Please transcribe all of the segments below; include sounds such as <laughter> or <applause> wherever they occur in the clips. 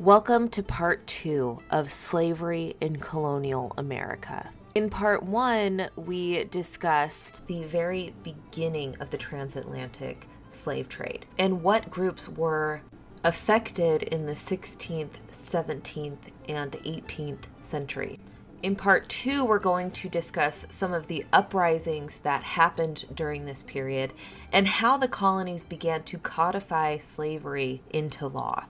Welcome to part two of Slavery in Colonial America. In part one, we discussed the very beginning of the transatlantic slave trade and what groups were affected in the 16th, 17th, and 18th century. In part two, we're going to discuss some of the uprisings that happened during this period and how the colonies began to codify slavery into law.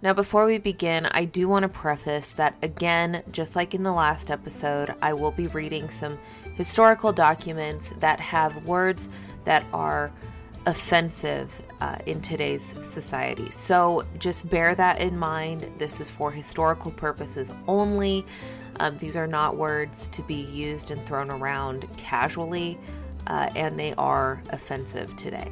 Now, before we begin, I do want to preface that again, just like in the last episode, I will be reading some historical documents that have words that are offensive uh, in today's society. So just bear that in mind. This is for historical purposes only. Um, these are not words to be used and thrown around casually, uh, and they are offensive today.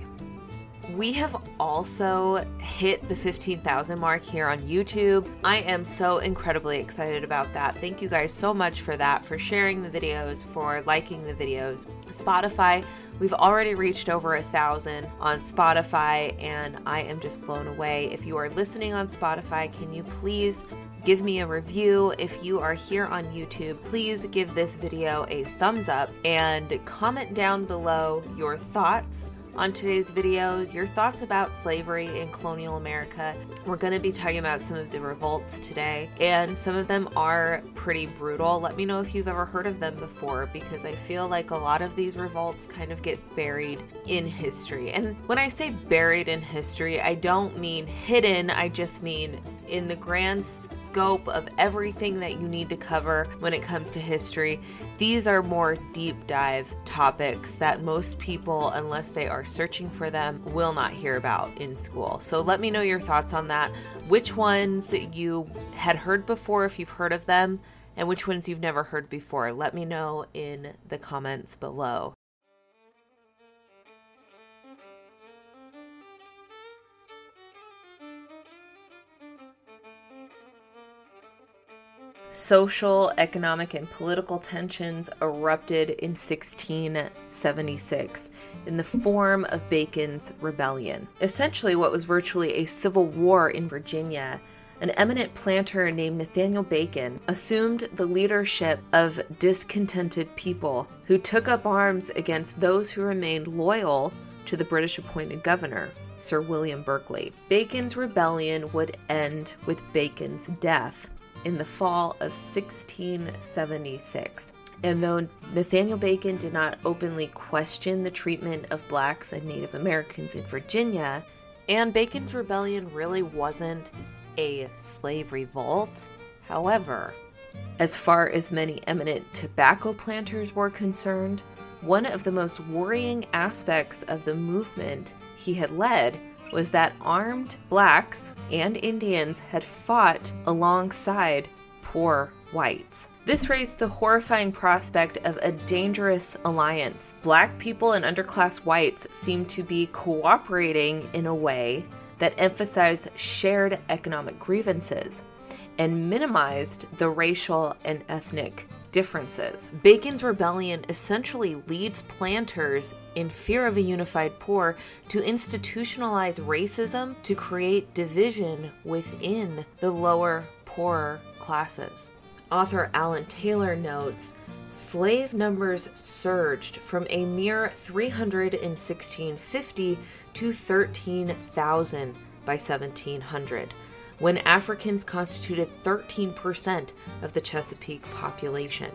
We have also hit the 15,000 mark here on YouTube. I am so incredibly excited about that. Thank you guys so much for that, for sharing the videos, for liking the videos. Spotify, we've already reached over a thousand on Spotify, and I am just blown away. If you are listening on Spotify, can you please give me a review. If you are here on YouTube, please give this video a thumbs up and comment down below your thoughts on today's videos, your thoughts about slavery in colonial America. We're going to be talking about some of the revolts today, and some of them are pretty brutal. Let me know if you've ever heard of them before because I feel like a lot of these revolts kind of get buried in history. And when I say buried in history, I don't mean hidden, I just mean in the grand scope of everything that you need to cover when it comes to history. These are more deep dive topics that most people, unless they are searching for them, will not hear about in school. So let me know your thoughts on that. Which ones you had heard before, if you've heard of them, and which ones you've never heard before. Let me know in the comments below. Social, economic, and political tensions erupted in 1676 in the form of Bacon's Rebellion. Essentially, what was virtually a civil war in Virginia an eminent planter named Nathaniel Bacon assumed the leadership of discontented people who took up arms against those who remained loyal to the British appointed governor, Sir William Berkeley. Bacon's rebellion would end with Bacon's death in the fall of 1676. And though Nathaniel Bacon did not openly question the treatment of blacks and Native Americans in Virginia, and Bacon's rebellion really wasn't a slave revolt, however, as far as many eminent tobacco planters were concerned, one of the most worrying aspects of the movement he had led was that armed blacks and Indians had fought alongside poor whites. This raised the horrifying prospect of a dangerous alliance. Black people and underclass whites seemed to be cooperating in a way that emphasized shared economic grievances and minimized the racial and ethnic differences. Bacon's rebellion essentially leads planters, in fear of a unified poor, to institutionalize racism to create division within the lower, poorer classes. Author Alan Taylor notes slave numbers surged from a mere 300 in 1650 to 13,000 by 1700 when Africans constituted 13% of the Chesapeake population.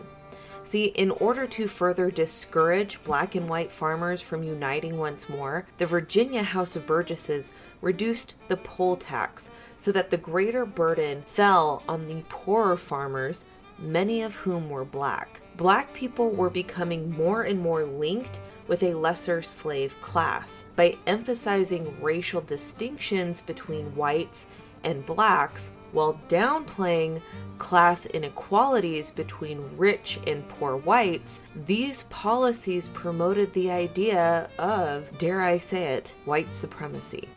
See, in order to further discourage black and white farmers from uniting once more, the Virginia House of Burgesses reduced the poll tax so that the greater burden fell on the poorer farmers, many of whom were black. Black people were becoming more and more linked with a lesser slave class by emphasizing racial distinctions between whites and blacks while downplaying class inequalities between rich and poor whites, these policies promoted the idea of, dare I say it, white supremacy.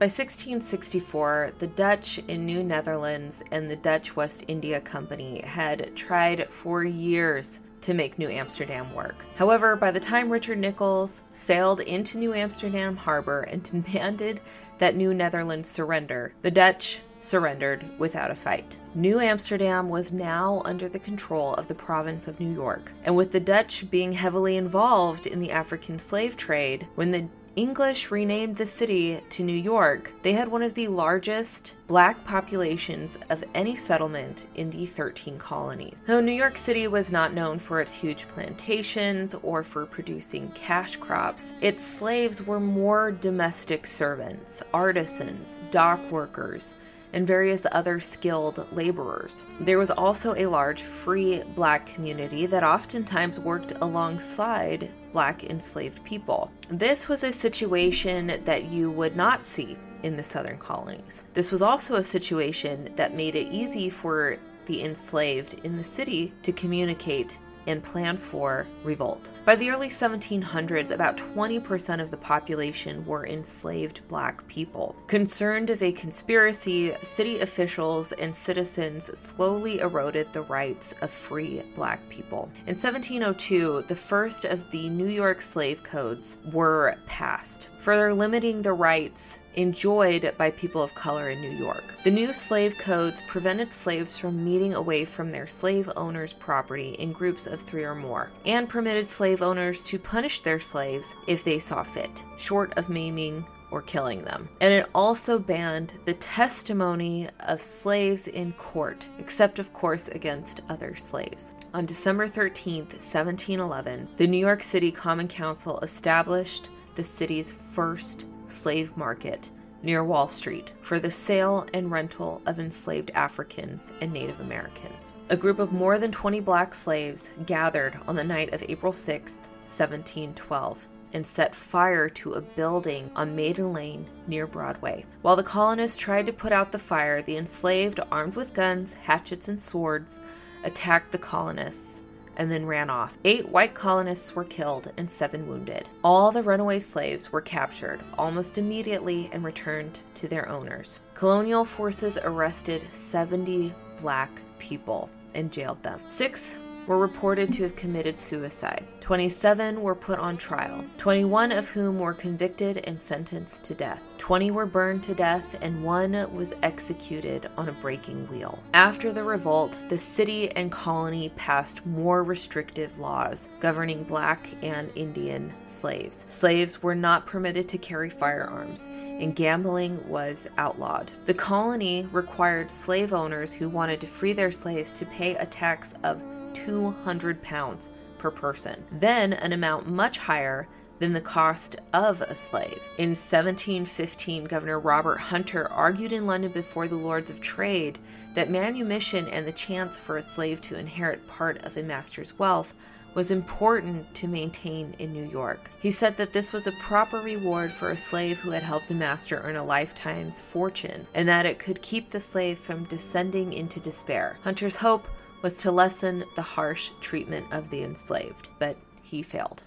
By 1664, the Dutch in New Netherlands and the Dutch West India Company had tried for years to make New Amsterdam work. However, by the time Richard Nicolls sailed into New Amsterdam harbor and <laughs> demanded that New Netherlands surrender, the Dutch surrendered without a fight. New Amsterdam was now under the control of the province of New York, and with the Dutch being heavily involved in the African slave trade, when the English renamed the city to New York, they had one of the largest black populations of any settlement in the 13 colonies. Though New York City was not known for its huge plantations or for producing cash crops, its slaves were more domestic servants, artisans, dock workers, and various other skilled laborers. There was also a large free black community that oftentimes worked alongside black enslaved people. This was a situation that you would not see in the southern colonies. This was also a situation that made it easy for the enslaved in the city to communicate and plan for revolt. By the early 1700s, about 20% of the population were enslaved black people. Concerned of a conspiracy, city officials and citizens slowly eroded the rights of free black people. In 1702, the first of the New York slave codes were passed, further limiting the rights enjoyed by people of color in New York. The new slave codes prevented slaves from meeting away from their slave owners' property in groups of three or more, and permitted slave owners to punish their slaves if they saw fit, short of maiming or killing them. And it also banned the testimony of slaves in court, except, of course, against other slaves. On December 13th, 1711, the New York City Common Council established the city's first slave market near Wall Street for the sale and rental of enslaved Africans and Native Americans. A group of more than 20 black slaves gathered on the night of April 6, 1712, and set fire to a building on Maiden Lane near Broadway. While the colonists tried to put out the fire, the enslaved, armed with guns, hatchets, and swords, attacked the colonists and then ran off. Eight white colonists were killed and seven wounded. All the runaway slaves were captured almost immediately and returned to their owners. Colonial forces arrested 70 black people and jailed them. Six were reported to have committed suicide. 27 were put on trial, 21 of whom were convicted and sentenced to death. 20 were burned to death, and one was executed on a breaking wheel. After the revolt, the city and colony passed more restrictive laws governing black and Indian slaves. Slaves were not permitted to carry firearms, and gambling was outlawed. The colony required slave owners who wanted to free their slaves to pay a tax of 200 pounds per person, then an amount much higher than the cost of a slave. In 1715, Governor Robert Hunter argued in London before the Lords of Trade that manumission and the chance for a slave to inherit part of a master's wealth was important to maintain in New York. He said that this was a proper reward for a slave who had helped a master earn a lifetime's fortune, and that it could keep the slave from descending into despair. Hunter's hope was to lessen the harsh treatment of the enslaved, but he failed.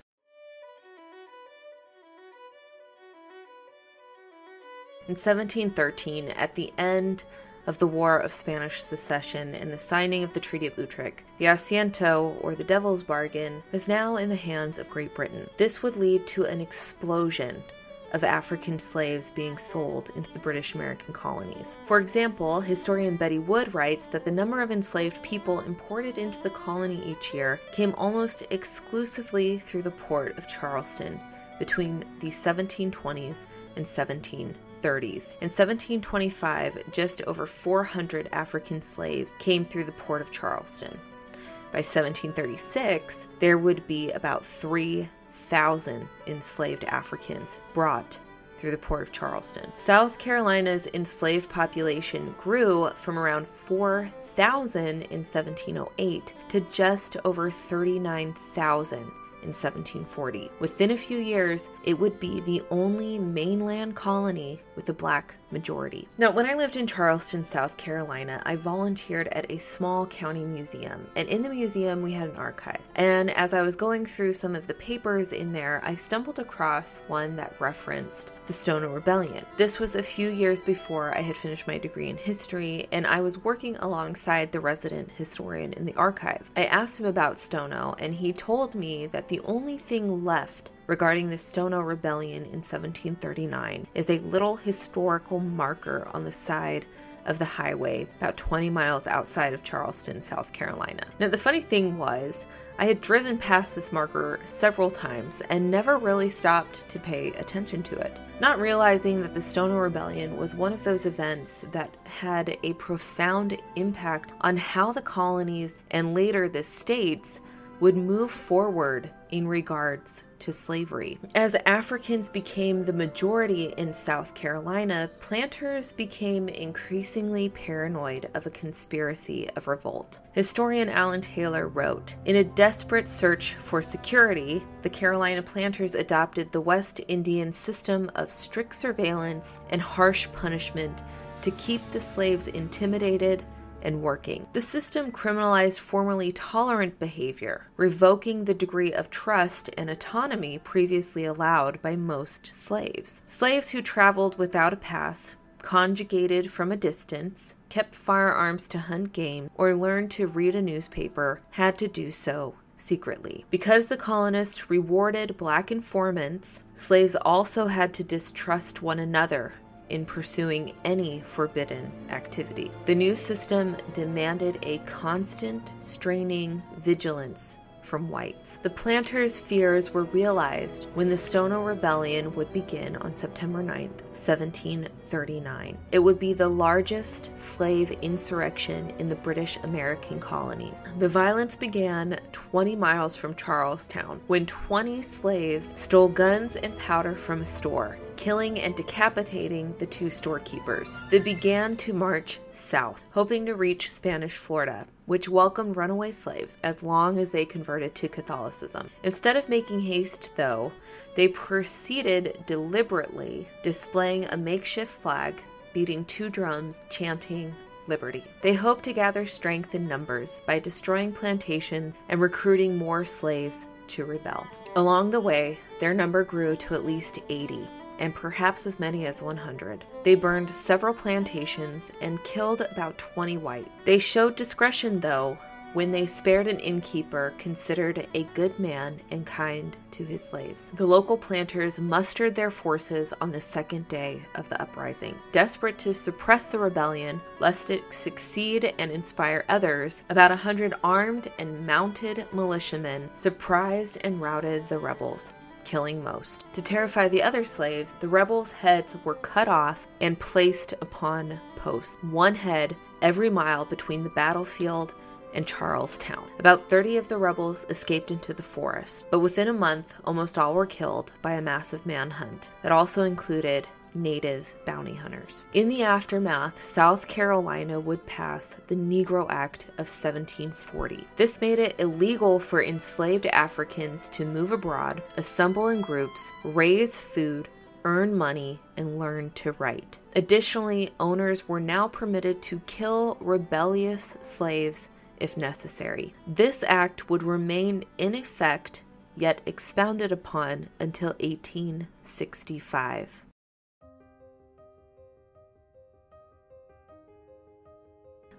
In 1713, at the end of the War of Spanish Succession and the signing of the Treaty of Utrecht, the Asiento, or the Devil's Bargain, was now in the hands of Great Britain. This would lead to an explosion of African slaves being sold into the British American colonies. For example, historian Betty Wood writes that the number of enslaved people imported into the colony each year came almost exclusively through the port of Charleston between the 1720s and 1730s. In 1725, just over 400 African slaves came through the port of Charleston. By 1736, there would be about 3 thousand enslaved Africans brought through the port of Charleston. South Carolina's enslaved population grew from around 4,000 in 1708 to just over 39,000 in 1740. Within a few years, it would be the only mainland colony with a black majority. Now, when I lived in Charleston, South Carolina, I volunteered at a small county museum, and in the museum we had an archive. And as I was going through some of the papers in there, I stumbled across one that referenced the Stono Rebellion. This was a few years before I had finished my degree in history, and I was working alongside the resident historian in the archive. I asked him about Stono, and he told me that the only thing left regarding the Stono Rebellion in 1739 is a little historical marker on the side of the highway about 20 miles outside of Charleston, South Carolina. Now, the funny thing was, I had driven past this marker several times and never really stopped to pay attention to it, not realizing that the Stono Rebellion was one of those events that had a profound impact on how the colonies and later the states would move forward in regards to slavery. As Africans became the majority in South Carolina, planters became increasingly paranoid of a conspiracy of revolt. Historian Alan Taylor wrote In a desperate search for security, the Carolina planters adopted the West Indian system of strict surveillance and harsh punishment to keep the slaves intimidated and working. The system criminalized formerly tolerant behavior, revoking the degree of trust and autonomy previously allowed by most slaves. Slaves who traveled without a pass, conjugated from a distance, kept firearms to hunt game, or learned to read a newspaper had to do so secretly. Because the colonists rewarded black informants, slaves also had to distrust one another in pursuing any forbidden activity. The new system demanded a constant, straining vigilance from whites. The planters' fears were realized when the Stono Rebellion would begin on September 9, 1739. It would be the largest slave insurrection in the British American colonies. The violence began 20 miles from Charlestown when 20 slaves stole guns and powder from a store killing and decapitating the two storekeepers. They began to march south, hoping to reach Spanish Florida, which welcomed runaway slaves as long as they converted to Catholicism. Instead of making haste, though, they proceeded deliberately, displaying a makeshift flag, beating two drums, chanting, Liberty. They hoped to gather strength in numbers by destroying plantations and recruiting more slaves to rebel. Along the way, their number grew to at least 80, and perhaps as many as 100. They burned several plantations and killed about 20 white. They showed discretion, though, when they spared an innkeeper considered a good man and kind to his slaves. The local planters mustered their forces on the second day of the uprising. Desperate to suppress the rebellion, lest it succeed and inspire others, about a hundred armed and mounted militiamen surprised and routed the rebels killing most. To terrify the other slaves, the rebels' heads were cut off and placed upon posts, one head every mile between the battlefield and Charlestown. About 30 of the rebels escaped into the forest, but within a month, almost all were killed by a massive manhunt that also included native bounty hunters. In the aftermath, South Carolina would pass the Negro Act of 1740. This made it illegal for enslaved Africans to move abroad, assemble in groups, raise food, earn money, and learn to write. Additionally, owners were now permitted to kill rebellious slaves if necessary. This act would remain in effect yet expounded upon until 1865.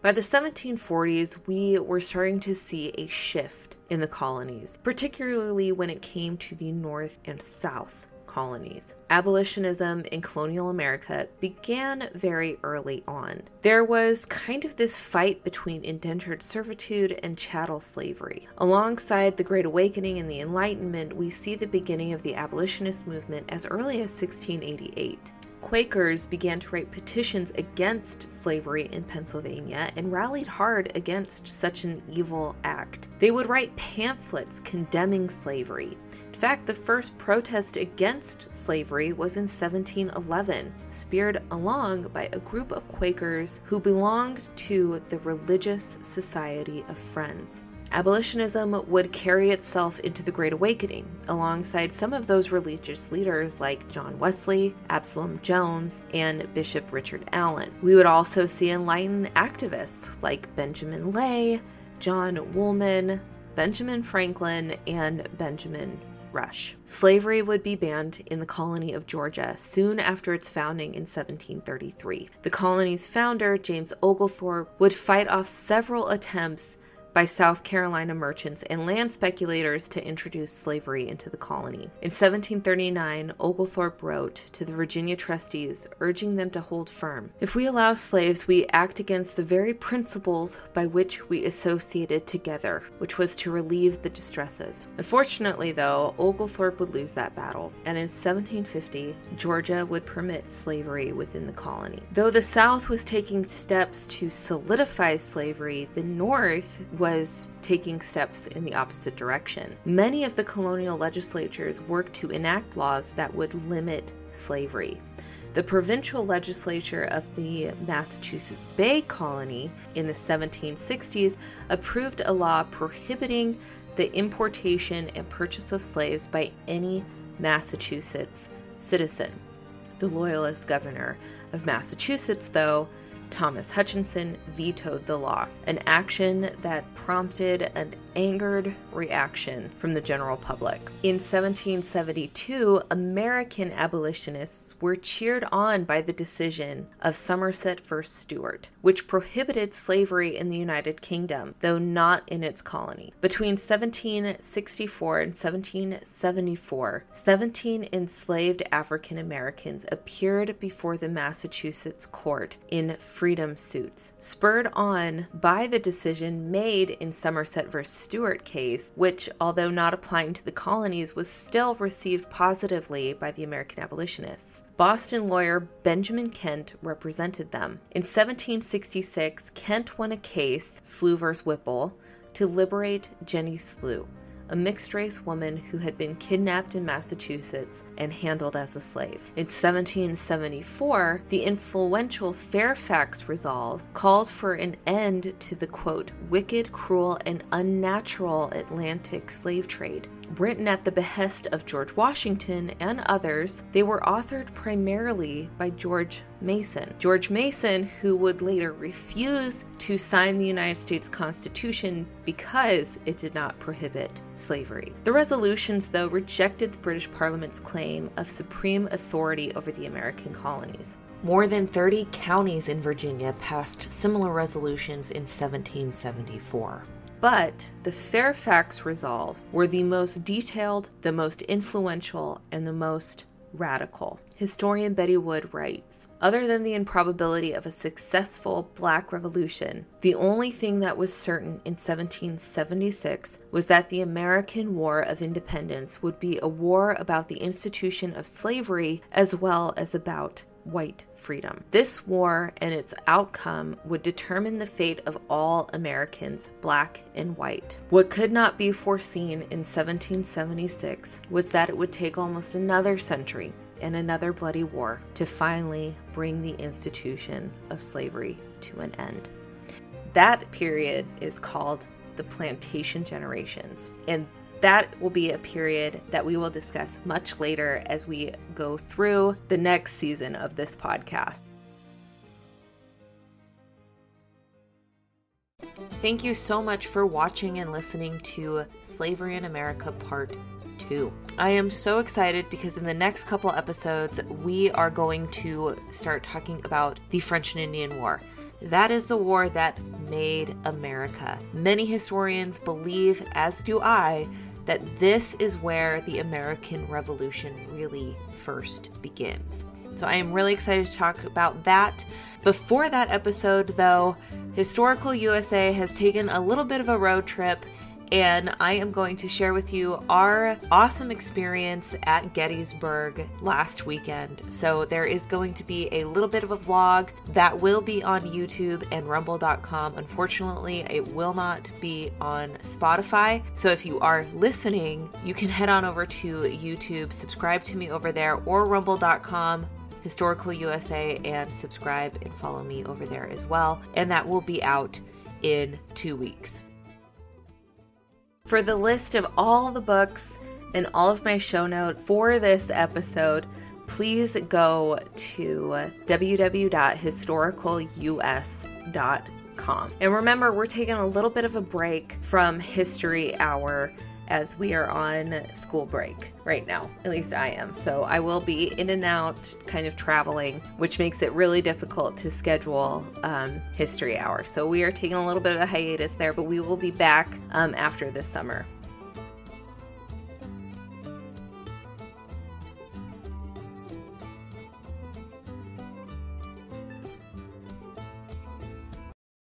By the 1740s, we were starting to see a shift in the colonies, particularly when it came to the North and South colonies. Abolitionism in colonial America began very early on. There was kind of this fight between indentured servitude and chattel slavery. Alongside the Great Awakening and the Enlightenment, we see the beginning of the abolitionist movement as early as 1688. Quakers began to write petitions against slavery in Pennsylvania and rallied hard against such an evil act. They would write pamphlets condemning slavery. In fact, the first protest against slavery was in 1711, speared along by a group of Quakers who belonged to the Religious Society of Friends. Abolitionism would carry itself into the Great Awakening, alongside some of those religious leaders like John Wesley, Absalom Jones, and Bishop Richard Allen. We would also see enlightened activists like Benjamin Lay, John Woolman, Benjamin Franklin, and Benjamin Rush. Slavery would be banned in the colony of Georgia soon after its founding in 1733. The colony's founder, James Oglethorpe, would fight off several attempts by South Carolina merchants and land speculators to introduce slavery into the colony. In 1739, Oglethorpe wrote to the Virginia trustees urging them to hold firm. If we allow slaves, we act against the very principles by which we associated together, which was to relieve the distresses. Unfortunately, though, Oglethorpe would lose that battle, and in 1750, Georgia would permit slavery within the colony. Though the South was taking steps to solidify slavery, the North was taking steps in the opposite direction. Many of the colonial legislatures worked to enact laws that would limit slavery. The provincial legislature of the Massachusetts Bay Colony in the 1760s approved a law prohibiting the importation and purchase of slaves by any Massachusetts citizen. The Loyalist governor of Massachusetts, though, Thomas Hutchinson vetoed the law, an action that prompted an angered reaction from the general public. In 1772, American abolitionists were cheered on by the decision of Somerset v. Stewart, which prohibited slavery in the United Kingdom, though not in its colony. Between 1764 and 1774, 17 enslaved African Americans appeared before the Massachusetts court in freedom suits, spurred on by the decision made in Somerset v. Stewart case, which, although not applying to the colonies, was still received positively by the American abolitionists. Boston lawyer Benjamin Kent represented them. In 1766, Kent won a case, Slew v. Whipple, to liberate Jenny Slew, a mixed race woman who had been kidnapped in Massachusetts and handled as a slave. In 1774, the influential Fairfax Resolves called for an end to the quote, wicked, cruel, and unnatural Atlantic slave trade. Written at the behest of George Washington and others, they were authored primarily by George Mason. George Mason, who would later refuse to sign the United States Constitution because it did not prohibit slavery. The resolutions, though, rejected the British Parliament's claim of supreme authority over the American colonies. More than 30 counties in Virginia passed similar resolutions in 1774. But the Fairfax Resolves were the most detailed, the most influential, and the most radical. Historian Betty Wood writes Other than the improbability of a successful Black Revolution, the only thing that was certain in 1776 was that the American War of Independence would be a war about the institution of slavery as well as about white freedom. This war and its outcome would determine the fate of all Americans, black and white. What could not be foreseen in 1776 was that it would take almost another century and another bloody war to finally bring the institution of slavery to an end. That period is called the plantation generations. And that will be a period that we will discuss much later as we go through the next season of this podcast. Thank you so much for watching and listening to Slavery in America Part 2. I am so excited because in the next couple episodes, we are going to start talking about the French and Indian War. That is the war that made America. Many historians believe, as do I, that this is where the American Revolution really first begins. So I am really excited to talk about that. Before that episode, though, Historical USA has taken a little bit of a road trip and I am going to share with you our awesome experience at Gettysburg last weekend. So, there is going to be a little bit of a vlog that will be on YouTube and rumble.com. Unfortunately, it will not be on Spotify. So, if you are listening, you can head on over to YouTube, subscribe to me over there, or rumble.com Historical USA and subscribe and follow me over there as well. And that will be out in two weeks. For the list of all the books and all of my show notes for this episode, please go to www.historicalus.com. And remember, we're taking a little bit of a break from History Hour as we are on school break right now. At least I am. So I will be in and out, kind of traveling, which makes it really difficult to schedule um, History Hour. So we are taking a little bit of a hiatus there, but we will be back um, after this summer.